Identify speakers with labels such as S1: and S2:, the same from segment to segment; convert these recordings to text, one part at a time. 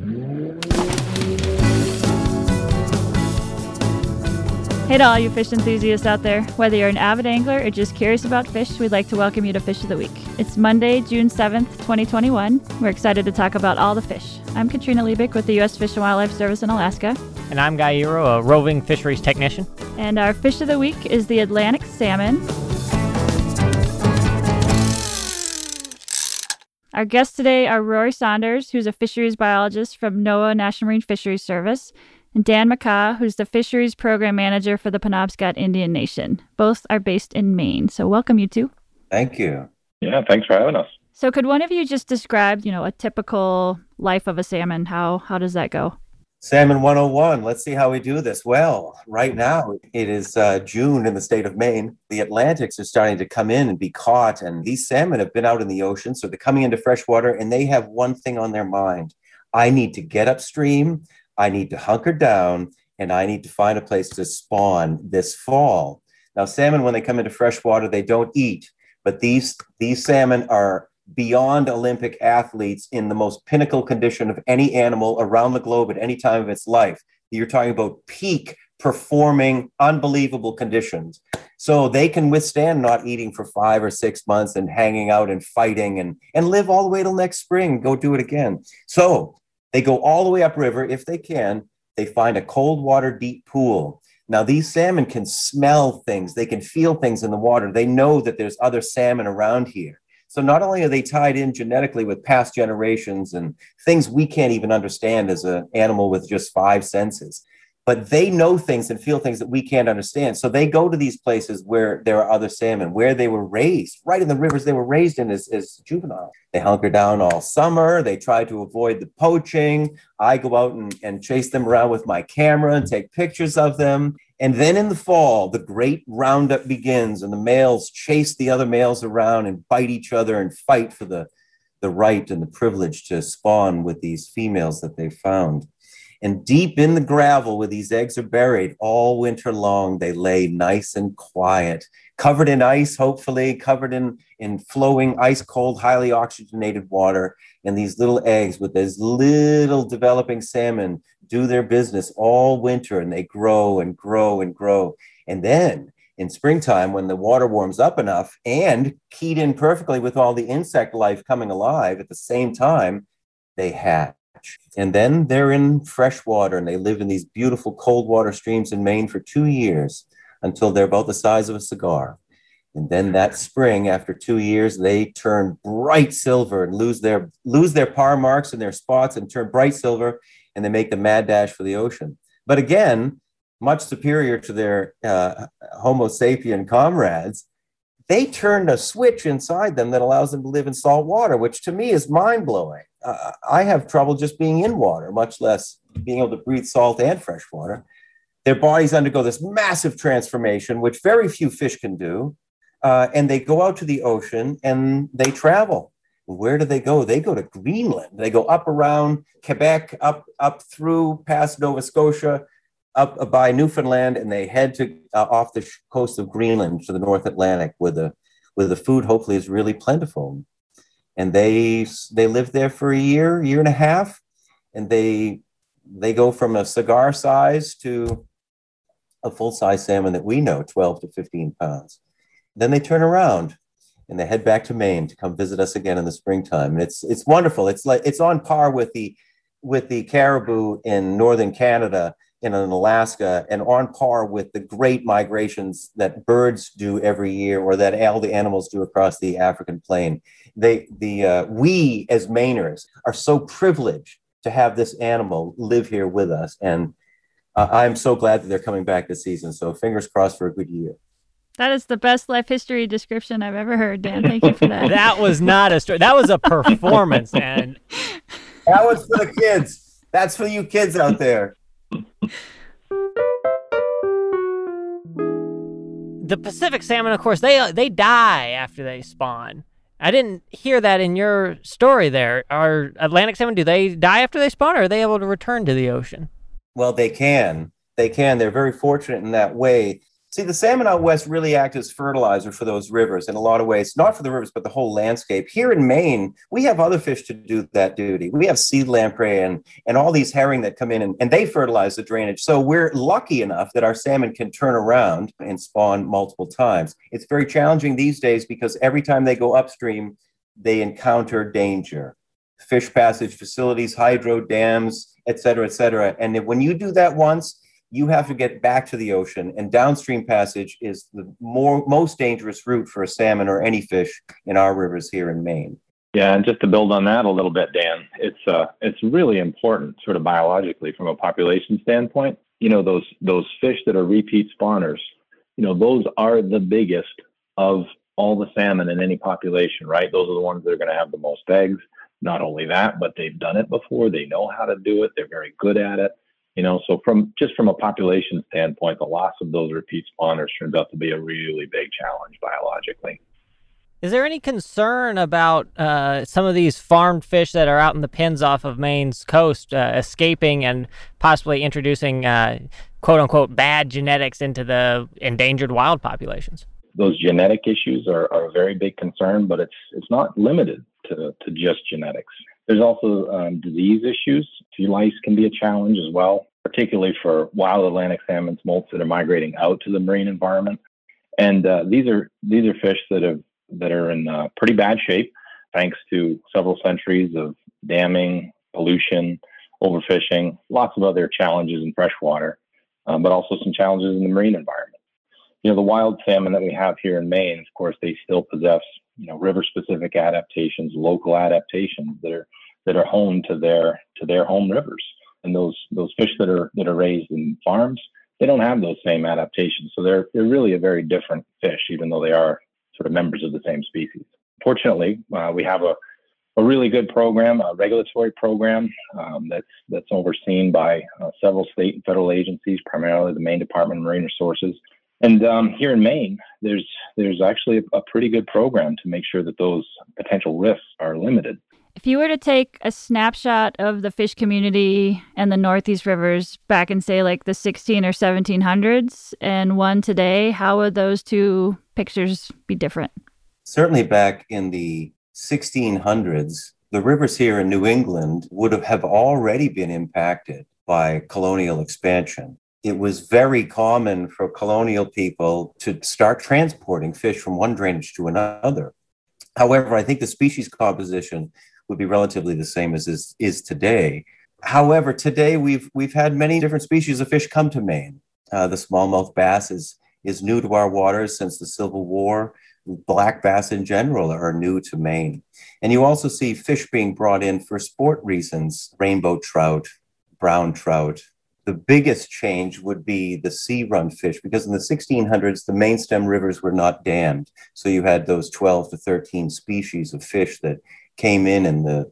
S1: Hey to all you fish enthusiasts out there. Whether you're an avid angler or just curious about fish, we'd like to welcome you to Fish of the Week. It's Monday, June 7th, 2021. We're excited to talk about all the fish. I'm Katrina Liebich with the U.S. Fish and Wildlife Service in Alaska.
S2: And I'm Guy Eero, a roving fisheries technician.
S1: And our fish of the week is the Atlantic salmon. Our guests today are Rory Saunders, who's a fisheries biologist from NOAA National Marine Fisheries Service, and Dan McCaw, who's the Fisheries Program Manager for the Penobscot Indian Nation. Both are based in Maine. So welcome, you two.
S3: Thank you.
S4: Yeah, thanks for having us.
S1: So could one of you just describe, you know, a typical life of a salmon? How how does that go?
S3: Salmon 101. Let's see how we do this. Well, right now it is uh, June in the state of Maine. The Atlantics are starting to come in and be caught, and these salmon have been out in the ocean, so they're coming into fresh water, and they have one thing on their mind: I need to get upstream. I need to hunker down and I need to find a place to spawn this fall. Now, salmon, when they come into fresh water, they don't eat, but these, these salmon are beyond Olympic athletes in the most pinnacle condition of any animal around the globe at any time of its life. You're talking about peak performing, unbelievable conditions. So they can withstand not eating for five or six months and hanging out and fighting and, and live all the way till next spring, go do it again. So they go all the way upriver if they can. They find a cold water, deep pool. Now, these salmon can smell things, they can feel things in the water. They know that there's other salmon around here. So, not only are they tied in genetically with past generations and things we can't even understand as an animal with just five senses, but they know things and feel things that we can't understand. So they go to these places where there are other salmon, where they were raised, right in the rivers they were raised in as, as juvenile. They hunker down all summer. They try to avoid the poaching. I go out and, and chase them around with my camera and take pictures of them. And then in the fall, the great roundup begins, and the males chase the other males around and bite each other and fight for the, the right and the privilege to spawn with these females that they found. And deep in the gravel where these eggs are buried, all winter long, they lay nice and quiet, covered in ice, hopefully, covered in, in flowing, ice cold, highly oxygenated water. And these little eggs with these little developing salmon do their business all winter and they grow and grow and grow. And then in springtime, when the water warms up enough and keyed in perfectly with all the insect life coming alive at the same time, they hatch. And then they're in fresh water and they live in these beautiful cold water streams in Maine for two years until they're about the size of a cigar. And then that spring, after two years, they turn bright silver and lose their lose their parr marks and their spots and turn bright silver, and they make the mad dash for the ocean. But again, much superior to their uh, Homo sapien comrades, they turned a switch inside them that allows them to live in salt water, which to me is mind blowing uh, I have trouble just being in water, much less being able to breathe salt and fresh water. Their bodies undergo this massive transformation, which very few fish can do. Uh, and they go out to the ocean and they travel. Where do they go? They go to Greenland. They go up around Quebec, up up through past Nova Scotia, up by Newfoundland, and they head to uh, off the coast of Greenland to the North Atlantic, where the where the food hopefully is really plentiful and they they live there for a year, year and a half, and they they go from a cigar size to a full size salmon that we know, 12 to 15 pounds. Then they turn around and they head back to Maine to come visit us again in the springtime. And it's it's wonderful. It's like it's on par with the with the caribou in northern Canada and in Alaska and on par with the great migrations that birds do every year or that all the animals do across the African plain. They, the, uh, we as Mainers are so privileged to have this animal live here with us. And uh, I'm so glad that they're coming back this season. So fingers crossed for a good year.
S1: That is the best life history description I've ever heard, Dan. Thank you for that.
S2: that was not a story. That was a performance, and
S3: that was for the kids. That's for you kids out there.
S2: the Pacific salmon, of course, they uh, they die after they spawn. I didn't hear that in your story. There are Atlantic salmon. Do they die after they spawn, or are they able to return to the ocean?
S3: Well, they can. They can. They're very fortunate in that way. See, the salmon out west really act as fertilizer for those rivers in a lot of ways, not for the rivers, but the whole landscape. Here in Maine, we have other fish to do that duty. We have sea lamprey and, and all these herring that come in and, and they fertilize the drainage. So we're lucky enough that our salmon can turn around and spawn multiple times. It's very challenging these days because every time they go upstream, they encounter danger. Fish passage facilities, hydro dams, et cetera, et cetera. And when you do that once, you have to get back to the ocean and downstream passage is the more most dangerous route for a salmon or any fish in our rivers here in Maine.
S4: Yeah, and just to build on that a little bit, Dan, it's uh, it's really important, sort of biologically, from a population standpoint. You know, those those fish that are repeat spawners, you know, those are the biggest of all the salmon in any population, right? Those are the ones that are going to have the most eggs. Not only that, but they've done it before. They know how to do it. They're very good at it. You know, so from just from a population standpoint, the loss of those repeat spawners turns out to be a really big challenge biologically.
S2: Is there any concern about uh, some of these farmed fish that are out in the pens off of Maine's coast uh, escaping and possibly introducing uh, quote unquote bad genetics into the endangered wild populations?
S4: Those genetic issues are, are a very big concern, but it's it's not limited to, to just genetics. There's also um, disease issues. Sea lice can be a challenge as well, particularly for wild Atlantic salmon smolts that are migrating out to the marine environment. And uh, these are these are fish that have that are in uh, pretty bad shape, thanks to several centuries of damming, pollution, overfishing, lots of other challenges in freshwater, um, but also some challenges in the marine environment. You know, the wild salmon that we have here in Maine, of course, they still possess you know river specific adaptations, local adaptations that are that are home to their to their home rivers. And those those fish that are that are raised in farms, they don't have those same adaptations. So they're they're really a very different fish, even though they are sort of members of the same species. Fortunately, uh, we have a a really good program, a regulatory program um, that's that's overseen by uh, several state and federal agencies, primarily the Maine Department of Marine Resources. And um, here in Maine, there's there's actually a, a pretty good program to make sure that those potential risks are limited.
S1: If you were to take a snapshot of the fish community and the Northeast rivers back in, say, like the 16 or 1700s and one today, how would those two pictures be different?
S3: Certainly back in the 1600s, the rivers here in New England would have, have already been impacted by colonial expansion. It was very common for colonial people to start transporting fish from one drainage to another. However, I think the species composition would be relatively the same as is, is today. However, today we've we've had many different species of fish come to Maine. Uh, the smallmouth bass is is new to our waters since the Civil War. Black bass in general are new to Maine, and you also see fish being brought in for sport reasons: rainbow trout, brown trout. The biggest change would be the sea run fish because in the 1600s the main stem rivers were not dammed, so you had those 12 to 13 species of fish that came in in the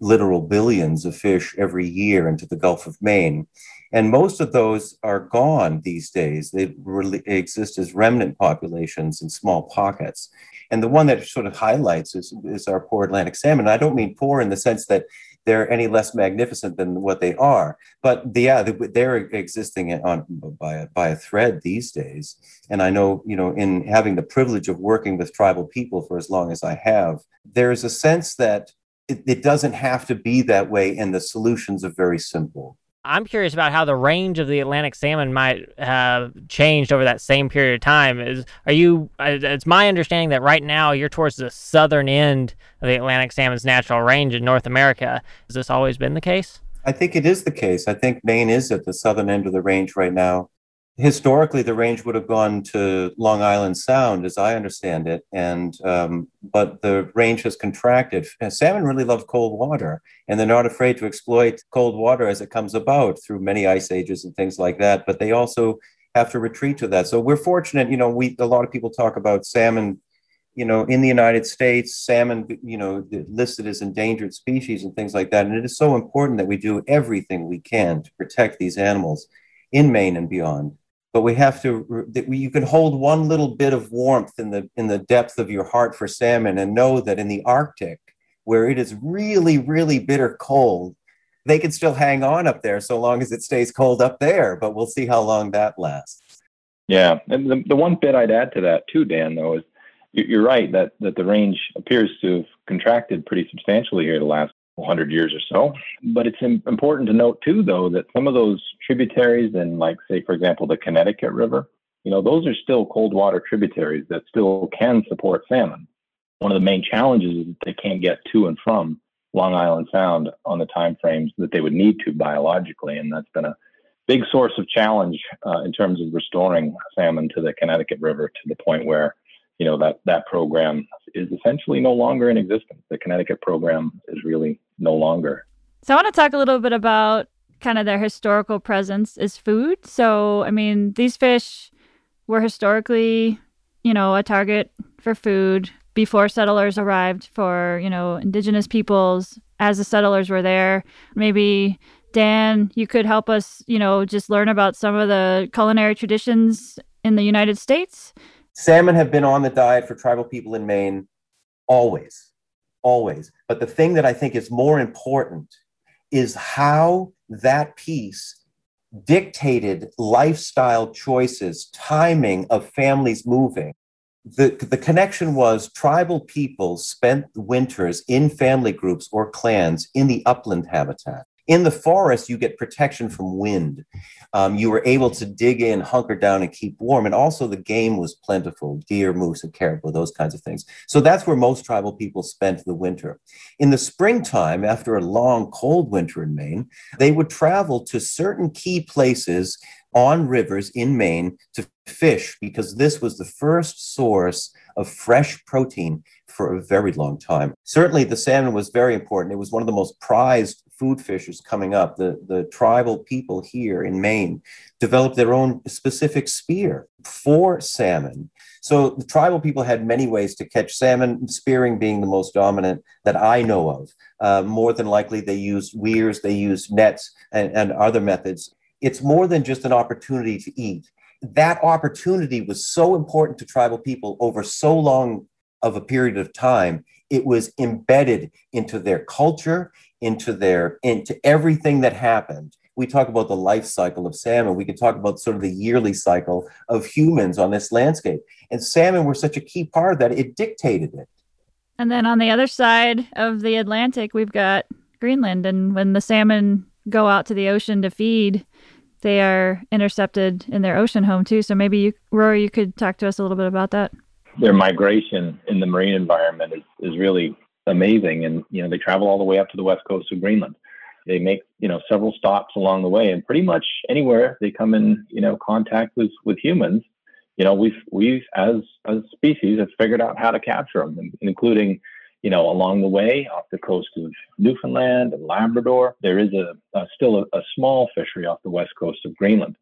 S3: literal billions of fish every year into the Gulf of Maine. And most of those are gone these days. They really exist as remnant populations in small pockets. And the one that sort of highlights is, is our poor Atlantic salmon. I don't mean poor in the sense that they're any less magnificent than what they are, but the, yeah, they're existing on by a, by a thread these days. And I know, you know, in having the privilege of working with tribal people for as long as I have, there's a sense that it, it doesn't have to be that way, and the solutions are very simple.
S2: I'm curious about how the range of the Atlantic salmon might have changed over that same period of time. Is are you? Uh, it's my understanding that right now you're towards the southern end of the Atlantic salmon's natural range in North America. Has this always been the case?
S3: I think it is the case. I think Maine is at the southern end of the range right now historically the range would have gone to long island sound as i understand it and um, but the range has contracted. Salmon really love cold water and they're not afraid to exploit cold water as it comes about through many ice ages and things like that but they also have to retreat to that. So we're fortunate you know we a lot of people talk about salmon you know in the united states salmon you know listed as endangered species and things like that and it is so important that we do everything we can to protect these animals in maine and beyond but we have to you can hold one little bit of warmth in the in the depth of your heart for salmon and know that in the arctic where it is really really bitter cold they can still hang on up there so long as it stays cold up there but we'll see how long that lasts.
S4: Yeah, and the, the one bit I'd add to that too, Dan, though, is you're right that that the range appears to have contracted pretty substantially here the last 100 years or so. But it's important to note too, though, that some of those tributaries, and like say, for example, the Connecticut River, you know, those are still cold water tributaries that still can support salmon. One of the main challenges is that they can't get to and from Long Island Sound on the time frames that they would need to biologically, and that's been a big source of challenge uh, in terms of restoring salmon to the Connecticut River to the point where you know that that program is essentially no longer in existence. The Connecticut program is really no longer.
S1: So I want to talk a little bit about kind of their historical presence as food. So I mean, these fish were historically, you know, a target for food before settlers arrived for, you know, indigenous peoples as the settlers were there. Maybe Dan, you could help us, you know, just learn about some of the culinary traditions in the United States.
S3: Salmon have been on the diet for tribal people in Maine always, always. But the thing that I think is more important is how that piece dictated lifestyle choices, timing of families moving. The, the connection was tribal people spent winters in family groups or clans in the upland habitat. In the forest, you get protection from wind. Um, you were able to dig in, hunker down, and keep warm. And also, the game was plentiful deer, moose, and caribou, those kinds of things. So that's where most tribal people spent the winter. In the springtime, after a long, cold winter in Maine, they would travel to certain key places on rivers in Maine to fish because this was the first source of fresh protein for a very long time. Certainly, the salmon was very important. It was one of the most prized food fishers coming up. The, the tribal people here in Maine developed their own specific spear for salmon. So the tribal people had many ways to catch salmon, spearing being the most dominant that I know of. Uh, more than likely, they used weirs, they used nets, and, and other methods. It's more than just an opportunity to eat. That opportunity was so important to tribal people over so long of a period of time, it was embedded into their culture, into their into everything that happened. We talk about the life cycle of salmon. We could talk about sort of the yearly cycle of humans on this landscape. And salmon were such a key part of that, it dictated it.
S1: And then on the other side of the Atlantic, we've got Greenland. And when the salmon go out to the ocean to feed, they are intercepted in their ocean home too. So maybe you, Rory, you could talk to us a little bit about that
S4: their migration in the marine environment is, is really amazing. And, you know, they travel all the way up to the west coast of Greenland. They make, you know, several stops along the way and pretty much anywhere they come in, you know, contact with, with humans, you know, we've, we've, as, a species have figured out how to capture them, including, you know, along the way off the coast of Newfoundland and Labrador. There is a, a still a, a small fishery off the west coast of Greenland.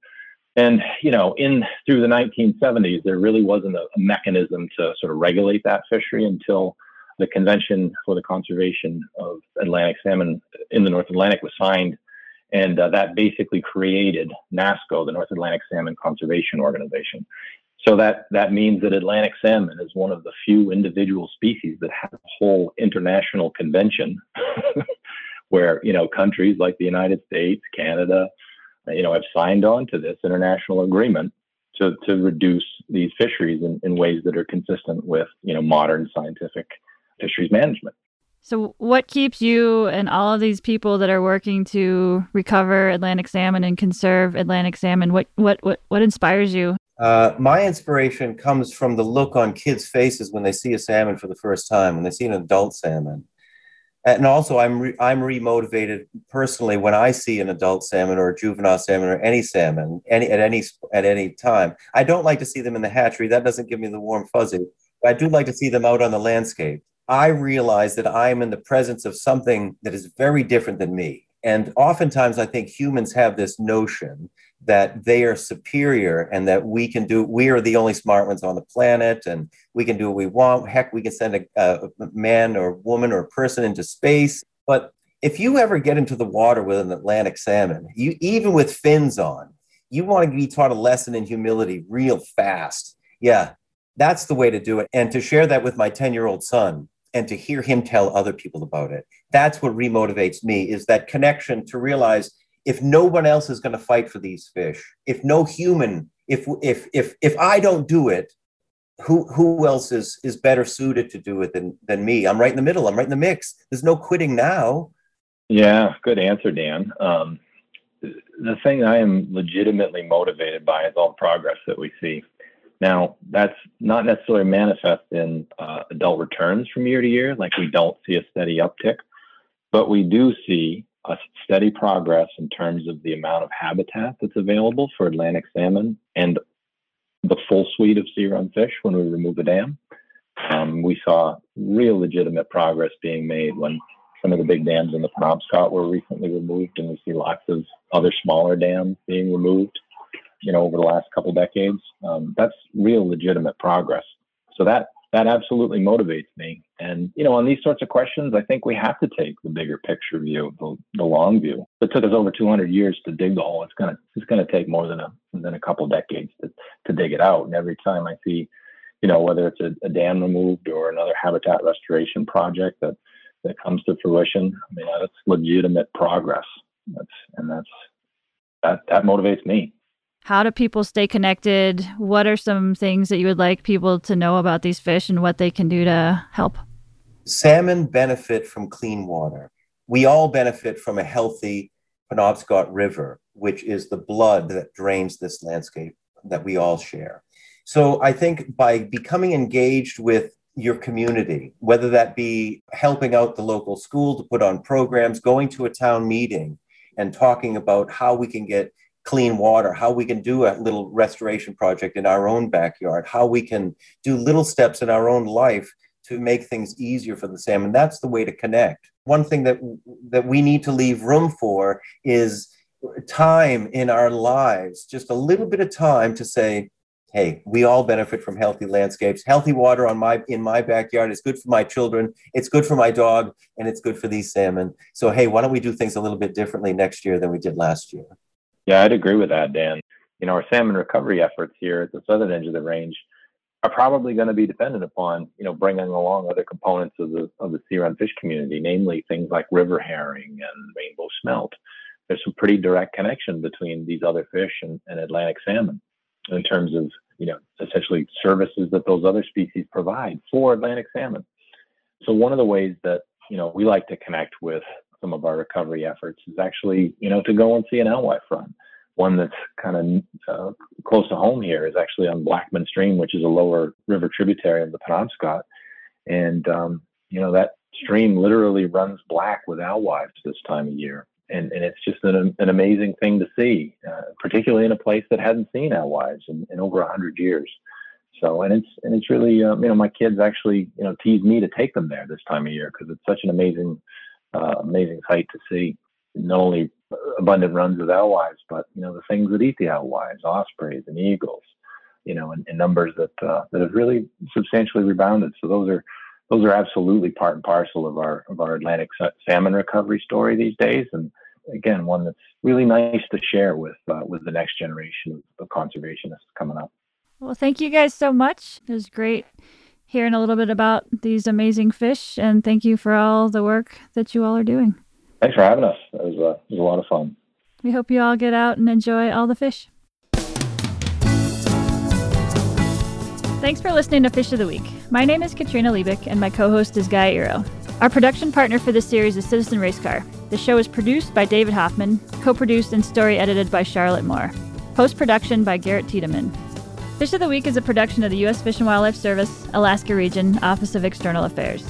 S4: And you know, in through the 1970s, there really wasn't a, a, mechanism to sort of regulate that fishery until the Convention for the Conservation of Atlantic Salmon in the North Atlantic was signed, and uh, that basically created NASCO, the North Atlantic Salmon Conservation Organization. So that that means that Atlantic salmon is one of the few individual species that have a whole international convention, where you know countries like the United States, Canada, you know, have signed on to this international agreement to, to reduce these fisheries in, in ways that are consistent with, you know, modern scientific fisheries management.
S1: So, what keeps you and all of these people that are working to recover Atlantic salmon and conserve Atlantic salmon? What what what what inspires you?
S3: Uh, my inspiration comes from the look on kids' faces when they see a salmon for the first time, when they see an adult salmon and also I'm re- I'm remotivated personally when I see an adult salmon or a juvenile salmon or any salmon any at any at any time. I don't like to see them in the hatchery. That doesn't give me the warm fuzzy. But I do like to see them out on the landscape. I realize that I am in the presence of something that is very different than me. And oftentimes I think humans have this notion that they are superior and that we can do we are the only smart ones on the planet and we can do what we want. Heck we can send a, a man or woman or person into space. But if you ever get into the water with an atlantic salmon you even with fins on you want to be taught a lesson in humility real fast. Yeah that's the way to do it. And to share that with my 10 year old son and to hear him tell other people about it that's what remotivates me is that connection to realize if no one else is going to fight for these fish, if no human if if if if I don't do it, who who else is is better suited to do it than than me? I'm right in the middle. I'm right in the mix. There's no quitting now.
S4: Yeah, good answer, Dan. Um, the thing I am legitimately motivated by is all the progress that we see. Now, that's not necessarily manifest in uh, adult returns from year to year, like we don't see a steady uptick, but we do see a steady progress in terms of the amount of habitat that's available for Atlantic salmon and the full suite of sea run fish when we remove the dam. Um, we saw real legitimate progress being made when some of the big dams in the Penobscot were recently removed, and we see lots of other smaller dams being removed. You know, over the last couple decades, um, that's real legitimate progress. So that that absolutely motivates me. And you know, on these sorts of questions, I think we have to take the bigger picture view, the, the long view. It took us over 200 years to dig the hole. It's gonna it's gonna take more than a than a couple decades to to dig it out. And every time I see, you know, whether it's a, a dam removed or another habitat restoration project that that comes to fruition. I mean, that's legitimate progress. That's and that's that that motivates me.
S1: How do people stay connected? What are some things that you would like people to know about these fish and what they can do to help?
S3: Salmon benefit from clean water. We all benefit from a healthy Penobscot River, which is the blood that drains this landscape that we all share. So I think by becoming engaged with your community, whether that be helping out the local school to put on programs, going to a town meeting and talking about how we can get clean water, how we can do a little restoration project in our own backyard, how we can do little steps in our own life to make things easier for the salmon. That's the way to connect. One thing that that we need to leave room for is time in our lives, just a little bit of time to say, hey, we all benefit from healthy landscapes. Healthy water on my in my backyard is good for my children. It's good for my dog, and it's good for these salmon. So hey, why don't we do things a little bit differently next year than we did last year?
S4: Yeah, I'd agree with that, Dan. You know, our salmon recovery efforts here at the southern edge of the range are probably going to be dependent upon you know bringing along other components of the of the sea run fish community, namely things like river herring and rainbow smelt. There's some pretty direct connection between these other fish and, and Atlantic salmon in terms of you know essentially services that those other species provide for Atlantic salmon. So one of the ways that you know we like to connect with some of our recovery efforts is actually you know to go and see an alewife run. One that's kind of uh, close to home here is actually on Blackman Stream, which is a lower river tributary of the Penobscot, and um, you know that stream literally runs black with alewives this time of year and, and it's just an, an amazing thing to see, uh, particularly in a place that hadn't seen alewives in, in over a hundred years. So, and it's and it's really, uh, you know, my kids actually, you know, tease me to take them there this time of year because it's such an amazing, uh, amazing sight to see. Not only abundant runs of alewives, but you know the things that eat the alewives, ospreys and eagles, you know, in, in numbers that uh, that have really substantially rebounded. So those are those are absolutely part and parcel of our of our Atlantic salmon recovery story these days, and again, one that's really nice to share with uh, with the next generation of, conservationists coming up.
S1: Well, thank you guys so much. It was great hearing a little bit about these amazing fish, and thank you for all the work that you all are doing.
S4: Thanks for having us. It was, uh, it was a lot of fun.
S1: We hope you all get out and enjoy all the fish. Thanks for listening to Fish of the Week. My name is Katrina Liebich, and my co host is Guy Eero. Our production partner for this series is Citizen Racecar. The show is produced by David Hoffman, co produced and story edited by Charlotte Moore, post production by Garrett Tiedemann. Fish of the Week is a production of the U.S. Fish and Wildlife Service, Alaska Region, Office of External Affairs.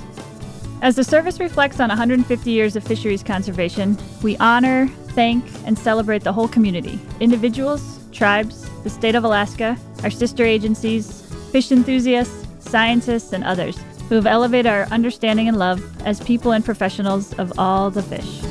S1: As the service reflects on 150 years of fisheries conservation, we honor, thank, and celebrate the whole community individuals, tribes, the state of Alaska, our sister agencies, fish enthusiasts, scientists, and others who have elevated our understanding and love as people and professionals of all the fish.